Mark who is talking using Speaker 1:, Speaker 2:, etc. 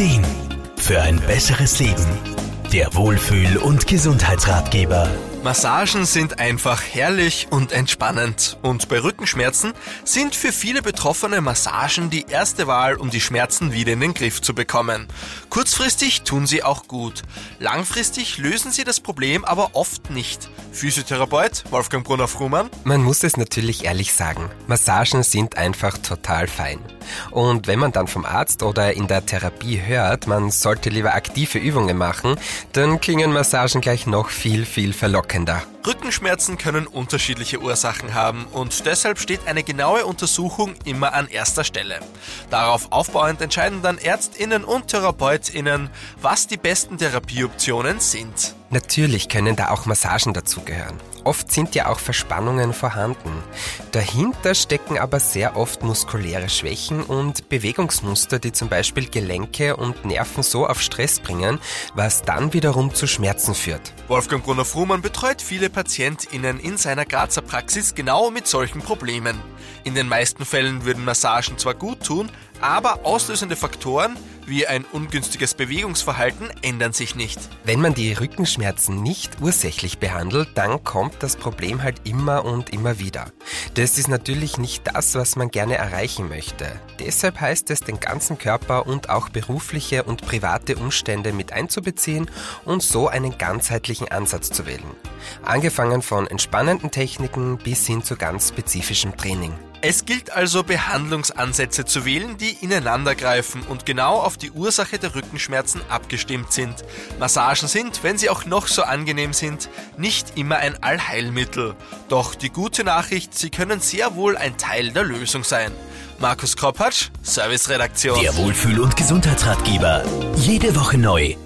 Speaker 1: Ideen für ein besseres Leben. Der Wohlfühl- und Gesundheitsratgeber.
Speaker 2: Massagen sind einfach herrlich und entspannend. Und bei Rückenschmerzen sind für viele Betroffene Massagen die erste Wahl, um die Schmerzen wieder in den Griff zu bekommen. Kurzfristig tun sie auch gut. Langfristig lösen sie das Problem aber oft nicht. Physiotherapeut Wolfgang Brunner-Frumann.
Speaker 3: Man muss es natürlich ehrlich sagen. Massagen sind einfach total fein. Und wenn man dann vom Arzt oder in der Therapie hört, man sollte lieber aktive Übungen machen, dann klingen Massagen gleich noch viel, viel verlockender. Kinder.
Speaker 2: Rückenschmerzen können unterschiedliche Ursachen haben und deshalb steht eine genaue Untersuchung immer an erster Stelle. Darauf aufbauend entscheiden dann Ärztinnen und Therapeutinnen, was die besten Therapieoptionen sind.
Speaker 3: Natürlich können da auch Massagen dazugehören. Oft sind ja auch Verspannungen vorhanden. Dahinter stecken aber sehr oft muskuläre Schwächen und Bewegungsmuster, die zum Beispiel Gelenke und Nerven so auf Stress bringen, was dann wiederum zu Schmerzen führt.
Speaker 2: Wolfgang Brunner-Frumann betreut viele PatientInnen in seiner Grazer Praxis genau mit solchen Problemen. In den meisten Fällen würden Massagen zwar gut tun, aber auslösende Faktoren wie ein ungünstiges Bewegungsverhalten ändern sich nicht.
Speaker 3: Wenn man die Rückenschmerzen nicht ursächlich behandelt, dann kommt das Problem halt immer und immer wieder. Das ist natürlich nicht das, was man gerne erreichen möchte. Deshalb heißt es, den ganzen Körper und auch berufliche und private Umstände mit einzubeziehen und so einen ganzheitlichen Ansatz zu wählen. Angefangen von entspannenden Techniken bis hin zu ganz spezifischem Training.
Speaker 2: Es gilt also Behandlungsansätze zu wählen, die ineinandergreifen und genau auf die Ursache der Rückenschmerzen abgestimmt sind. Massagen sind, wenn sie auch noch so angenehm sind, nicht immer ein Allheilmittel. Doch die gute Nachricht, sie können sehr wohl ein Teil der Lösung sein. Markus Kropatsch, Serviceredaktion.
Speaker 1: Der Wohlfühl- und Gesundheitsratgeber. Jede Woche neu.